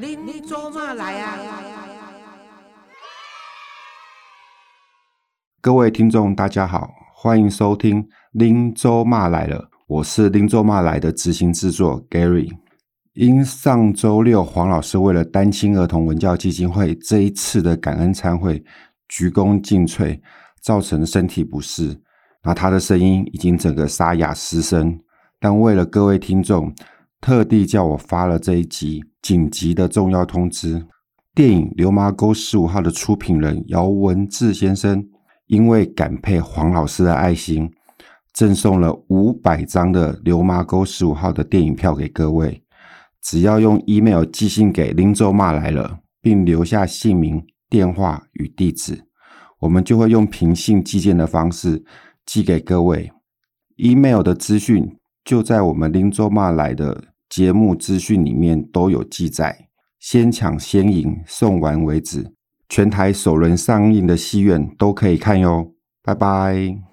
您做嘛来啊？各位听众，大家好，欢迎收听《林州骂来了》，我是林州骂来的执行制作 Gary。因上周六黄老师为了单亲儿童文教基金会这一次的感恩餐会鞠躬尽瘁，造成身体不适，那他的声音已经整个沙哑失声。但为了各位听众，特地叫我发了这一集紧急的重要通知：电影《流麻沟十五号》的出品人姚文志先生，因为感佩黄老师的爱心，赠送了五百张的《流麻沟十五号》的电影票给各位。只要用 email 寄信给林州骂来了，并留下姓名、电话与地址，我们就会用平信寄件的方式寄给各位。email 的资讯就在我们林州骂来的节目资讯里面都有记载。先抢先赢，送完为止。全台首轮上映的戏院都可以看哟。拜拜。